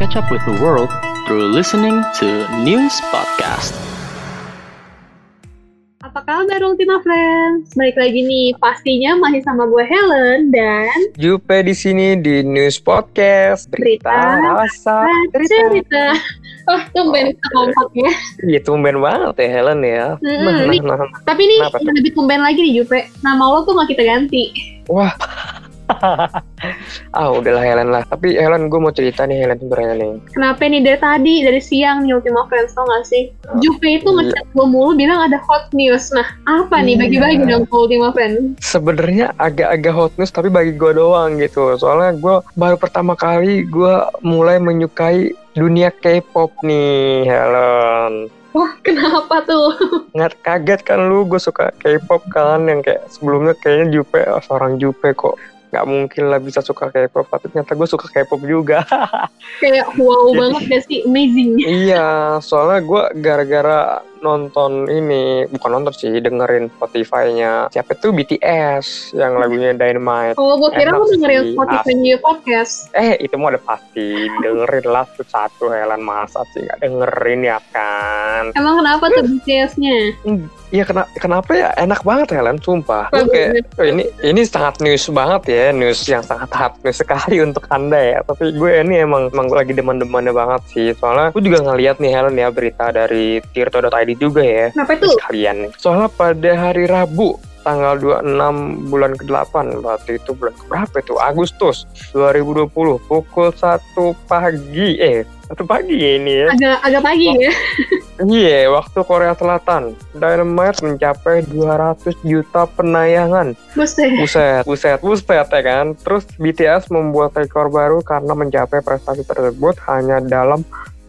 catch up with the world through listening to News Podcast. Apa kabar Ultima Friends? Balik lagi nih, pastinya masih sama gue Helen dan Jupe di sini di News Podcast Berita rasa cerita. cerita. Wah, tumben kompak ya. Iya tumben banget ya Helen ya. Mm-mm, Nah, nih. nah, nah. Tapi nih yang lebih tumben lagi nih Jupe. Nama lo tuh gak kita ganti. Wah. ah udahlah Helen lah. Tapi Helen gue mau cerita nih Helen sebenarnya nih. Kenapa nih dari tadi, dari siang nih Ultima Friends tau gak sih? Jupe itu Iya. ngechat gue mulu bilang ada hot news. Nah, apa nih? Iya. Bagi-bagi dong ke Ultima Friends. Sebenarnya agak-agak hot news tapi bagi gue doang gitu. Soalnya gue baru pertama kali gue mulai menyukai dunia K-pop nih Helen. Wah, kenapa tuh? Nggak kaget kan lu gue suka K-pop kan yang kayak sebelumnya kayaknya Jupe oh, seorang Jupe kok nggak mungkin lah bisa suka K-pop tapi ternyata gue suka K-pop juga Kayak wow Jadi- banget gak sih? Amazing. iya soalnya gue gara-gara nonton ini bukan nonton sih dengerin Spotify-nya. Siapa tuh? BTS yang lagunya Dynamite. Oh, gue kira lo dengerin sih, Spotify New Podcast. eh itu mah udah pasti. Dengerin lah tuh satu Helen masa sih. Nggak dengerin ya kan? Emang kenapa tuh BTS-nya? Iya kena, kenapa ya? Enak banget Helen, sumpah. Kayak oh, ini ini sangat news banget ya, news yang sangat hot news sekali untuk anda ya. Tapi gue ini emang emang lagi demen-demennya banget sih. Soalnya gue juga ngeliat nih Helen ya berita dari tirto.id juga ya Kenapa itu? sekalian. Soalnya pada hari Rabu tanggal 26 bulan ke-8 berarti itu bulan berapa itu Agustus 2020 pukul 1 pagi eh satu pagi ya ini ya Agak agak pagi ya. Iya, waktu Korea Selatan, Dynamite mencapai 200 juta penayangan. Buset. Buset, buset, buset ya kan. Terus BTS membuat rekor baru karena mencapai prestasi tersebut hanya dalam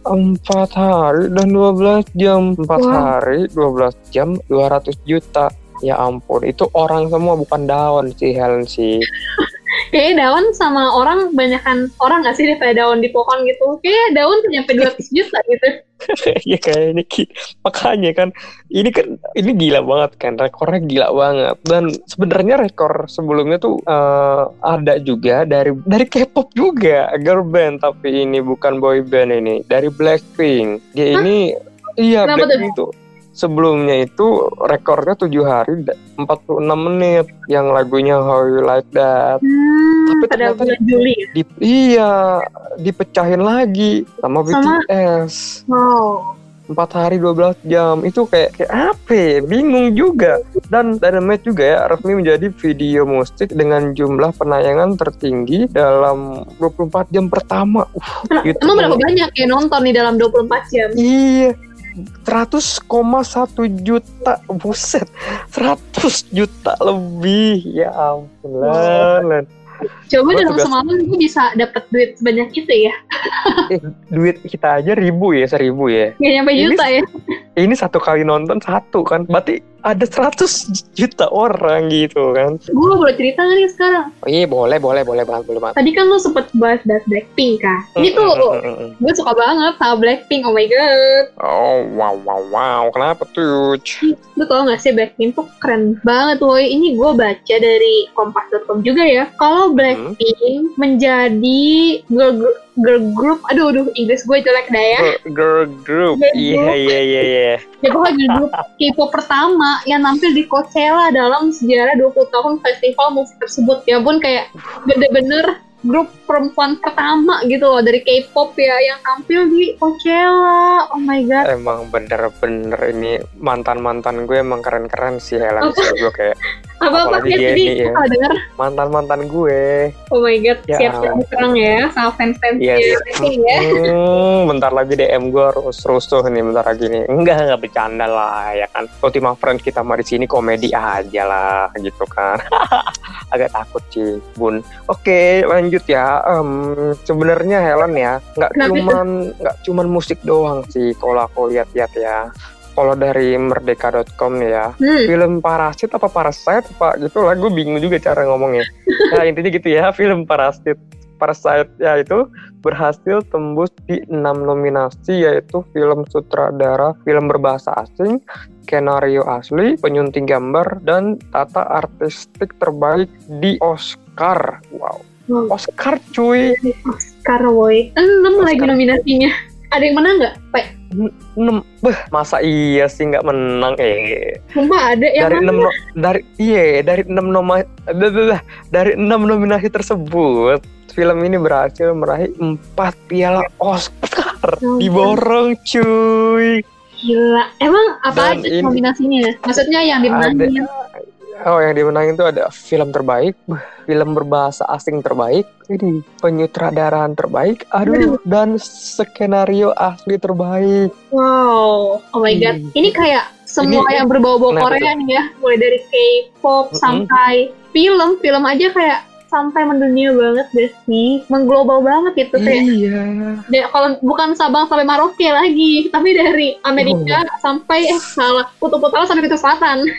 4 hari dan 12 jam. 4 Wow. hari, 12 jam, 200 juta. Ya ampun, itu orang semua bukan daun sih Helen sih. Kayaknya daun sama orang banyakan orang gak sih daripada daun di pohon gitu. Kayaknya daun tuh nyampe 200 juta gitu. Iya kayak ini Ki. makanya kan ini kan ini gila banget kan rekornya gila banget dan sebenarnya rekor sebelumnya tuh eh, ada juga dari dari K-pop juga girl band tapi ini bukan boy band ini dari Blackpink dia Hah? ini iya Kenapa? Blackpink tuh sebelumnya itu rekornya 7 hari da- 46 menit yang lagunya How You Like That Hmm, Tapi pada bulan Juli ya. Di, iya dipecahin lagi sama Sama- BTS Wow. 4 hari 12 jam itu kayak kayak apa ya? bingung juga dan Dynamite juga ya resmi menjadi video musik dengan jumlah penayangan tertinggi dalam 24 jam pertama uh, Kenapa- gitu. Emang berapa banyak ya nonton nih dalam 24 jam? iya 100,1 juta buset 100 juta lebih ya ampun Len. Coba dalam tugas- semalam gue bisa dapat duit sebanyak itu ya. Eh, duit kita aja ribu ya seribu ya Gak nyampe Ini- juta ya. ini satu kali nonton satu kan berarti ada 100 juta orang gitu kan Gue boleh cerita gak nih sekarang? Oh iya boleh boleh boleh banget boleh banget. Tadi kan lu sempet bahas-bahas Blackpink kan? Ini tuh Mm, mm, mm, mm. gue suka banget sama Blackpink, oh my god. Oh wow wow wow kenapa tuh? Lu tau gak sih Blackpink tuh keren banget woy. Ini gue baca dari kompas.com juga ya. Kalau Blackpink menjadi girl, gr- girl group, aduh aduh Inggris gue jelek dah ya. Girl group. Girl Iya group. iya iya iya. Ya pokoknya girl group K-pop pertama yang nampil di Coachella dalam sejarah 20 tahun festival musik tersebut. Ya pun kayak bener-bener grup perempuan pertama gitu loh dari K-pop ya yang tampil di Coachella. Oh my god. Emang bener-bener ini mantan-mantan gue emang keren-keren sih Helen sih gue kayak Apa-apa apalagi ya ini ya. denger mantan-mantan gue. Oh my god, Ya siap-siap diserang ya sama fans-fans. Blackpink ya. Hmm, bentar lagi DM gue harus rusuh nih bentar lagi nih. Enggak enggak bercanda lah ya kan. Ultima Friends kita mah di sini komedi aja lah gitu kan. Agak takut sih, Bun. Oke, lanjut ya. Em, sebenarnya Helen ya, nggak cuman nggak cuman musik doang sih kalau aku lihat-lihat ya. Kalau dari merdeka.com ya, Hmm. film Parasit apa Parasite apa gitu lah, gue bingung juga cara ngomongnya. Nah intinya gitu ya, film Parasit. Parasite ya itu berhasil tembus di enam nominasi yaitu film sutradara, film berbahasa asing, skenario asli, penyunting gambar, dan tata artistik terbaik di Oscar. Wow. Oscar cuy. Oscar woy. Enam lagi nominasinya. Ada yang menang nggak? Pak, enam beh masa iya sih nggak menang eh sumpah ada yang dari enam no- dari iya dari enam noma dah, dah, dah. dari enam nominasi tersebut film ini berhasil meraih empat piala Oscar Oh, diborong cuy Gila. Emang apa Dan aja ini- nominasinya? Maksudnya yang dimenangin? Oh yang dimenangin itu ada film terbaik, film berbahasa asing terbaik, ini penyutradaraan terbaik, aduh, dan skenario asli terbaik. Wow. Oh my god. Hmm. Ini kayak semua Ini- yang berbau-bau Korea nih ya. Mulai dari K-pop Mm-mm. sampai film. Film aja kayak sampai mendunia banget deh sih. Mengglobal banget itu kayak. Iya. Da- kalau bukan Sabang sampai Maroke lagi, tapi dari Amerika sampai eh salah kutub utara sampai kutub selatan.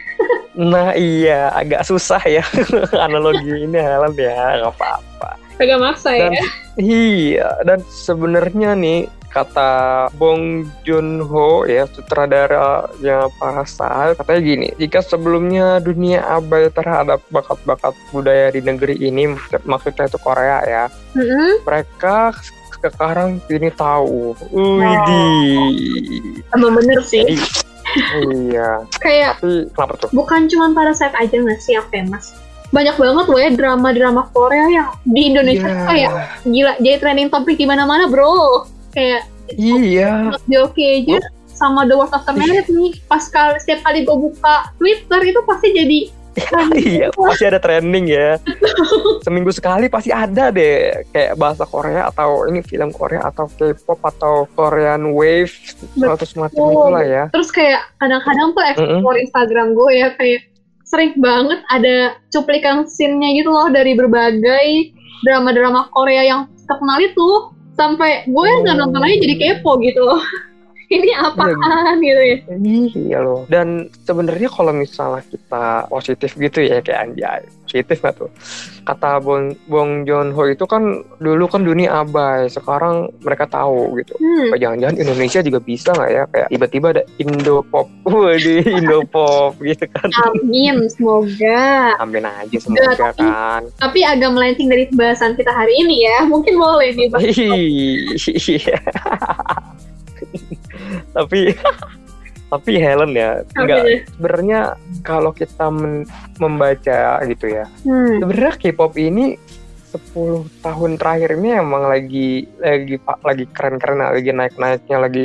Nah iya, agak susah ya analogi ini Helen ya, nggak apa-apa. Agak maksa ya. Dan iya, dan sebenarnya nih kata Bong Joon Ho ya sutradaranya Parasite katanya gini jika sebelumnya dunia abai terhadap bakat-bakat budaya di negeri ini maksud- maksudnya itu Korea ya Mm-mm. mereka sekarang kini tahu Widih Emang bener sih. Jadi, iya Kayak tapi kenapa tuh bukan cuma Parasite aja nggak sih yang famous. Banyak banget loh ya drama-drama Korea yang di Indonesia Iya. tuh kayak gila jadi trending topik di mana-mana bro. Kayak iya. Joki aja sama The World After Married nih. Pas kali setiap kali gue buka Twitter itu pasti jadi iya pasti ada trending ya. Seminggu sekali pasti ada deh kayak bahasa Korea atau ini film Korea atau K-pop atau Korean Wave atau semacam itulah ya. Terus kayak kadang-kadang tuh explore Instagram gue ya kayak sering banget ada cuplikan scene-nya gitu loh dari berbagai drama-drama Korea yang terkenal itu sampai gue nggak Oh. nonton aja jadi kepo gitu loh. Ini apaan gitu ya? iya loh dan sebenarnya kalau misalnya kita positif gitu ya kayak anjay positif nggak tuh kata Bong, Bong Joon Ho itu kan dulu kan dunia abai sekarang mereka tahu gitu Hmm. Jangan-jangan Indonesia juga bisa nggak ya kayak tiba-tiba ada Indo pop, waduh Indo pop gitu kan. Amin, semoga. Amin aja semoga tapi- kan. Tapi agak melenceng dari pembahasan kita hari ini ya. Mungkin boleh nih. Iya. tapi tapi Helen ya nggak Oke. sebenarnya kalau kita men- membaca gitu ya Hmm. sebenarnya K-pop ini 10 tahun terakhir ini emang lagi lagi pak lagi keren-keren lagi naik-naiknya lagi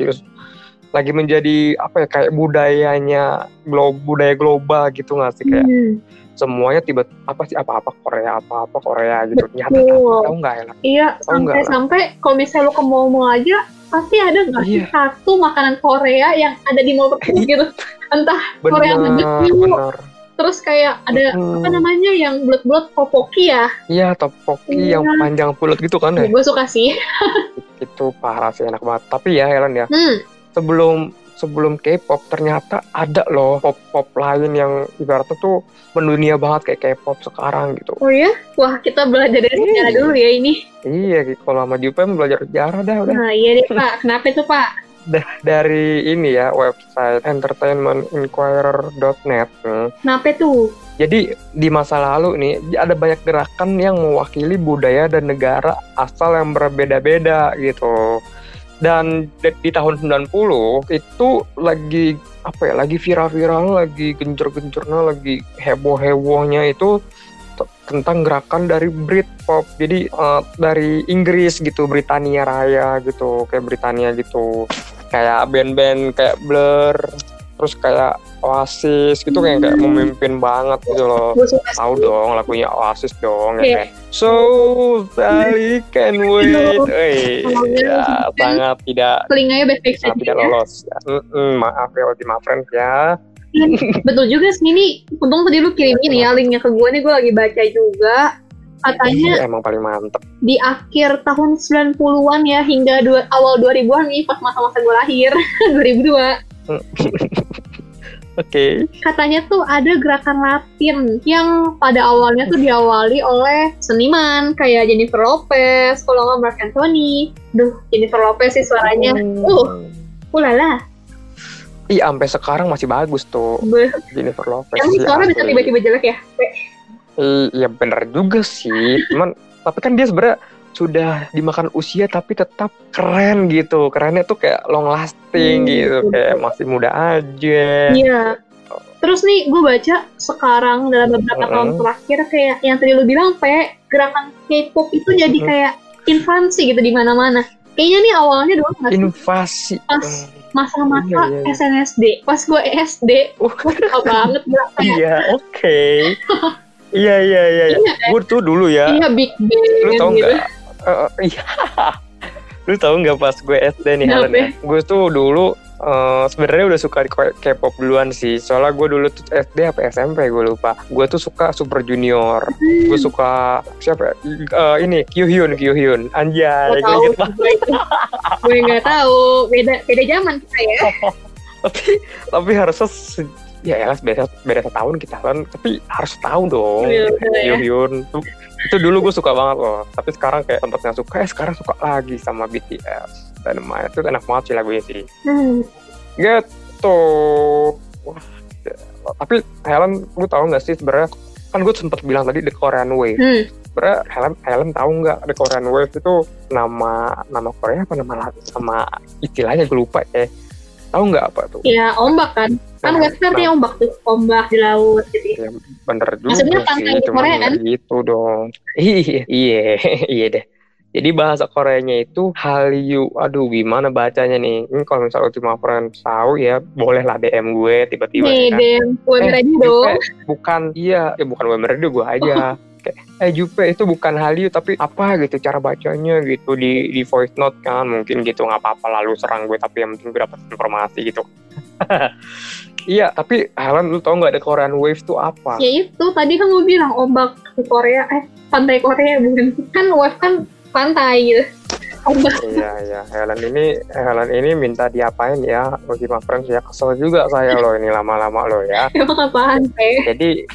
lagi menjadi apa ya kayak budayanya glo budaya global gitu nggak sih kayak Hmm. semuanya tiba apa sih apa-apa Korea apa-apa Korea gitu nyata Betul. tahu nggak ya Iya, enggak lah. sampai-sampai kalau misalnya lu ke mall-mall aja, pasti ada nggak sih Iya. satu makanan Korea yang ada di mall tersebut gitu. Entah Korea benar barbecue, benar terus kayak ada Hmm. apa namanya yang bulat-bulat topoki ya. iya topoki yang Iya. panjang pulut gitu kan ya Gue suka sih. itu parah sih enak banget tapi ya Helen ya Hmm. sebelum sebelum K-pop ternyata ada loh pop-pop lain yang ibaratnya tuh mendunia banget kayak K-pop sekarang gitu. Oh ya? Wah, kita belajar dari sejarah Iya. dulu ya ini. Iya, gitu. kalau sama Jupem belajar sejarah dah udah. Nah, iya deh, Pak. Kenapa itu, Pak? Dari ini ya website entertainmentinquirer.net nih. Kenapa tuh? Jadi di masa lalu nih ada banyak gerakan yang mewakili budaya dan negara asal yang berbeda-beda gitu. Dan di, di tahun 90 itu lagi apa ya, lagi viral-viral, lagi gencar-gencarnya, lagi heboh-hebohnya itu tentang gerakan dari Britpop. Jadi eh, dari Inggris gitu, Britania Raya gitu, kayak Britania gitu. Kayak band-band kayak Blur, terus kayak Oasis gitu kayak kayak Hmm. memimpin banget gitu loh. Tahu dong lagunya Oasis dong Iya. ya kan. So Sally can wait. Wih, ya, sangat tidak Telinganya baik-baik saja. tidak ya. lolos. Ya. Maaf ya Ultima Friends ya. Betul juga sih ini. Untung tadi lu kirimin ya linknya ke gue nih. Gue lagi baca juga. Katanya Iya, emang paling mantep. di akhir tahun 90-an ya hingga dua, awal 2000-an nih pas masa-masa gue lahir 2002 Oke. katanya tuh ada gerakan Latin yang pada awalnya tuh diawali oleh seniman kayak Jennifer Lopez, kalau nggak Mark Anthony. Duh, Jennifer Lopez sih suaranya. Uh, ulala. Iya, sampai sekarang masih bagus tuh Beh, Jennifer Lopez. Emang sih, suara bisa tiba-tiba jelek ya? Iya bener juga sih, cuman tapi kan dia sebenarnya sudah dimakan usia tapi tetap keren gitu kerennya tuh kayak long lasting Hmm. gitu kayak masih muda aja Iya. Terus nih gue baca sekarang dalam beberapa Mm-mm. tahun terakhir kayak yang tadi lu bilang Pe, gerakan K-pop itu jadi Mm-mm. kayak infansi gitu di mana-mana. Kayaknya nih awalnya dulu nggak invasi Pas masa-masa Iya, iya, iya. SNSD. Pas gue SD, gue suka banget gerakan. iya oke iya iya iya iya Iya, gue tuh dulu ya Iya Big Bang lu tau gitu. Nggak Eh, iya. Lu tau nggak pas gue SD nih? Helen ya? Gue tuh dulu eh, sebenarnya udah suka K-pop duluan sih. Soalnya gue dulu tuh SD apa SMP gue lupa. Gue tuh suka Super Junior. Hmm. gue suka siapa? Ya? Eh, ini Kyuhyun Kyuhyun. Anjay Gak gue tahu gue nggak tahu beda beda zaman kita ya. Tapi tapi harusnya ya ya beda beda setahun kita kan tapi harus tahu dong. Iya, bener ya. Itu, dulu gue suka banget loh. Tapi sekarang kayak tempat nggak suka eh sekarang suka lagi sama BTS dan itu enak banget sih lagunya sih. Hmm. gitu. Wah, ya. tapi Helen gue tahu nggak sih sebenarnya? Kan gue sempet bilang tadi The Korean Wave. Hmm. sebenarnya Helen Helen tahu nggak The Korean Wave itu nama nama Korea apa nama nama istilahnya gue lupa ya tahu nggak apa tuh? Ya ombak kan? Kan Nah, western ya ombak tuh ombak di laut gitu ya. bener juga Maksudnya sih pantai di Korea, nggak kan? gitu dong. Iya iya iya deh. Jadi bahasa Koreanya itu Hallyu. Aduh gimana bacanya nih? Ini kalau misalnya Ultima Friends tahu ya boleh lah DM gue tiba-tiba nih ya kan. dem gue Eh, dong. bukan iya ya bukan WMR gue aja eh Jupe itu bukan Hallyu tapi apa gitu cara bacanya gitu di di voice note kan? Mungkin gitu nggak apa-apa lalu serang gue tapi yang penting gue dapat informasi gitu. Iya tapi Helen lu tau nggak ada Korean Wave tuh apa? Ya itu tadi kan gue bilang ombak di Korea eh pantai Korea bukan kan wave kan pantai gitu. Iya iya. Helen ini Helen ini minta diapain ya? Ultima Friends ya kesel juga saya loh ini lama-lama loh ya. Emang apaan? Jadi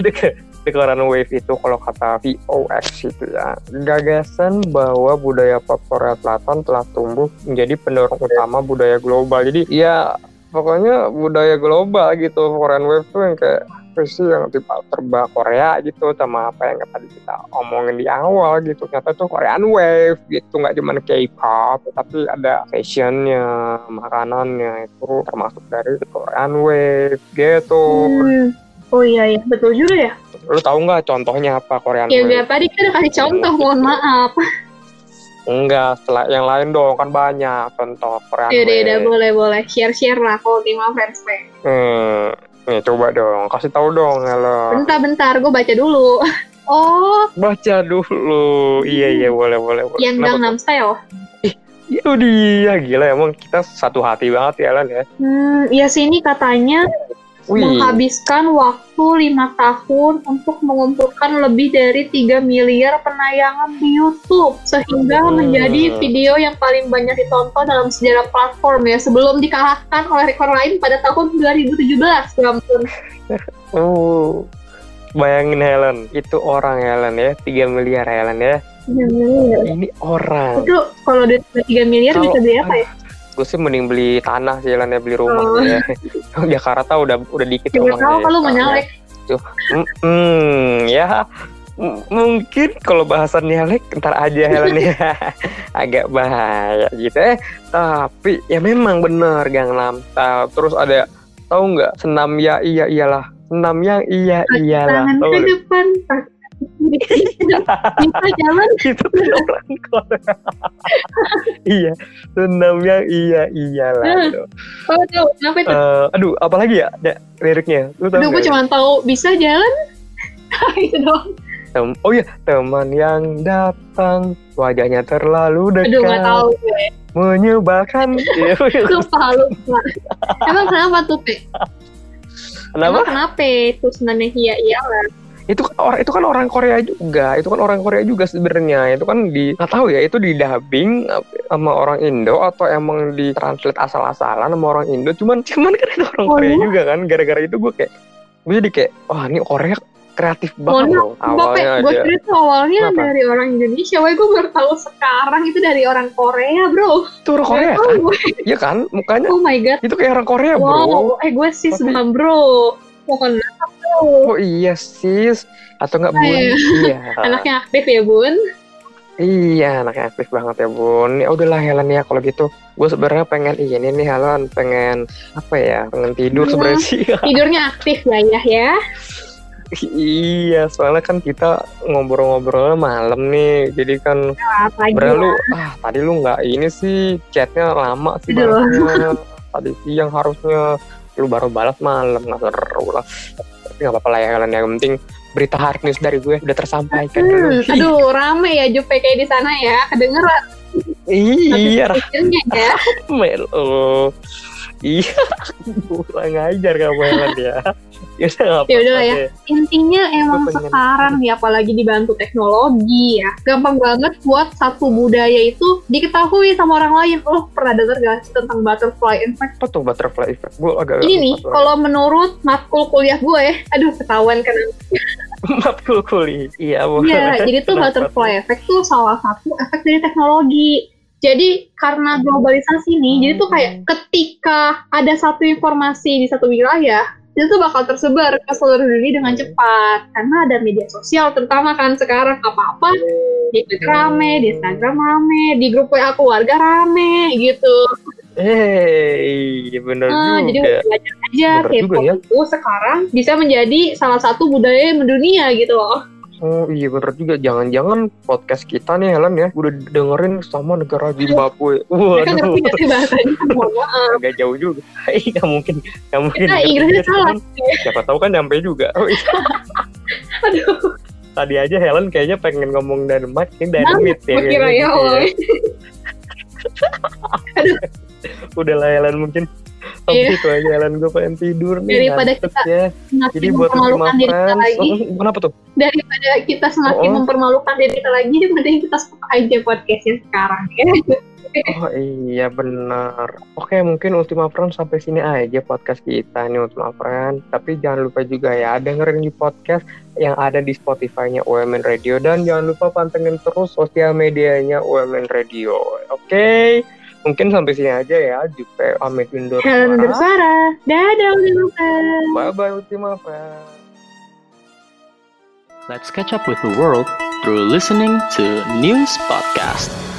Korean Wave itu kalau kata VOX itu ya gagasan bahwa budaya pop Korea Selatan telah tumbuh menjadi pendorong utama budaya global. Jadi ya pokoknya budaya global gitu Korean Wave tuh yang kayak sih yang tipe terba Korea gitu sama apa yang tadi kita omongin di awal gitu ternyata tuh Korean Wave gitu nggak cuma K-pop tapi ada fashionnya makanannya itu termasuk dari Korean Wave gitu Hmm. oh iya ya betul juga ya lu tahu nggak contohnya apa Korean ya Wave? udah tadi kita udah kasih contoh mohon maaf Enggak, setelah yang lain dong kan banyak contoh Korean ya udah udah Wave. boleh boleh share share lah kalau Friends Pe. Hmm, nih coba dong, kasih tahu dong, halo. bentar bentar gue baca dulu oh Baca dulu. Iya iya boleh boleh. boleh. yang Gangnam Style tuh? Ya dia gila emang kita satu hati banget ya Lan ya. Hmm, ya sini katanya Wih, menghabiskan waktu lima tahun untuk mengumpulkan lebih dari 3 miliar penayangan di YouTube sehingga Hmm. menjadi video yang paling banyak ditonton dalam sejarah platform ya sebelum dikalahkan oleh rekor lain pada tahun 2017 ya ampun uh, bayangin Helen, itu orang Helen ya, 3 miliar Helen ya. 3 miliar. Ini orang. itu kalau dia 3 miliar Kalau- bisa beli apa ya? Gue sih mending beli tanah sih Helen ya, beli rumah Oh. ya. Jakarta udah udah dikit rumahnya. tahu kalau soalnya. menyalek Hmm, hmm, ya m- mungkin kalau bahasan nyalek ntar aja Helen ya agak bahaya gitu eh tapi ya memang bener Gangnam Style terus ada tahu nggak senam ya iya iyalah senam yang iya iyalah tangan tahu ke depan bisa jalan. Itu Korea iya senam yang iya iyalah gitu. oh tahu kenapa itu? Eh, aduh apalagi ya, ya liriknya? Lu tahu Aduh, gue nggak? cuma tahu bisa jalan? Itu doang. Tem- oh iya teman yang datang wajahnya terlalu dekat aduh nggak tahu gue. Menyebalkan. Iya, lupa lupa. Emang kenapa tuh pe? Kenapa? Emang kenapa itu senamnya iya iya lah itu kan orang itu kan orang Korea juga. Itu kan orang Korea juga sebenarnya. Itu kan di nggak tahu ya itu di dubbing sama orang Indo atau emang di translate asal-asalan sama orang Indo. Cuman cuman kan itu orang Oh, Korea iya? juga kan. Gara-gara itu gue kayak gue jadi kayak wah ini Korea kreatif banget loh. awalnya gue kira tuh awalnya Kenapa? dari orang Indonesia, wah gue baru tahu sekarang itu dari orang Korea, bro. itu orang Korea Nggak kan? iya kan? Mukanya Oh my god, itu kayak orang Korea bro. Wow, eh gue sih senam bro. Bro. Oh iya sis atau enggak bun? Ayo. Iya. Anaknya aktif ya bun. Iya, anaknya aktif banget ya bun. Ya udahlah Helen ya kalau gitu. Gue sebenarnya pengen ini nih Helen, pengen apa ya? Pengen tidur Hmm. sebenarnya sih. Tidurnya aktif ya ya ya. iya, soalnya kan kita ngobrol-ngobrolnya malam nih. Jadi kan Apa lagi? Sebenernya lu, ah tadi lu nggak ini sih chatnya lama sih balasnya. tadi siang harusnya lu baru balas malam nggak seru lah. Tapi nggak apa-apa lah ya kalian yang penting berita hard news dari gue udah tersampaikan Hmm, aduh rame ya Jupe kayak di sana ya. Kedengeran iya, pikirnya ya. Mel. Iya, pulang ngajar kamu Helen ya. Ya udah nggak Ya udah ya. deh. Intinya emang pengen- sekarang nih apalagi dibantu teknologi ya. Gampang banget buat satu budaya itu diketahui sama orang lain. Oh pernah denger gak sih tentang butterfly effect? Apa tuh butterfly effect? Gue agak Ini nih, kalau menurut matkul kuliah gue ya, aduh ketahuan kan. matkul kuliah. Iya, boleh. Iya, jadi tuh butterfly effect tuh salah satu efek dari teknologi. Jadi karena globalisasi nih, jadi tuh kayak ketika ada satu informasi di satu wilayah, itu tuh bakal tersebar ke seluruh dunia dengan cepat. Karena ada media sosial, terutama kan sekarang apa-apa di Twitter rame, di Instagram rame, di grup WA keluarga rame gitu. Eh, bener Nah, jadi juga. belajar aja juga K-pop ya. itu sekarang bisa menjadi salah satu budaya mendunia gitu loh. Oh iya bener juga. Jangan-jangan podcast kita nih Helen ya udah dengerin sama negara Zimbabwe. Mereka ngerti Waduh, gak sih bahasanya? Agak jauh juga. Iya nggak mungkin, nggak mungkin. Kita Inggrisnya Iya, salah. Siapa tahu kan nyampe juga. Oh, iya. Aduh. Tadi aja Helen kayaknya pengen ngomong Denmark, ini Dynamit ya. Gue kira ya gitu Allah. Udah lah Helen mungkin. Sampai Iya. itu aja Helen gue pengen tidur nih. Daripada kita ya. Semakin Jadi buat mempermalukan diri kita lagi. oh, kenapa tuh? Daripada kita semakin Oh. mempermalukan diri kita lagi, mending kita stop aja podcastnya sekarang ya. Oh iya benar. Oke mungkin Ultima Friends sampai sini aja podcast kita nih Ultima Friends. Tapi jangan lupa juga ya dengerin di podcast yang ada di Spotify-nya UMN Radio dan jangan lupa pantengin terus sosial medianya UMN Radio. Oke. Mungkin sampai sini aja ya. Jupe pamit undur. Helen bersuara. Dadah, udah Bye bye Ultima Friends. Let's catch up with the world through listening to News Podcast.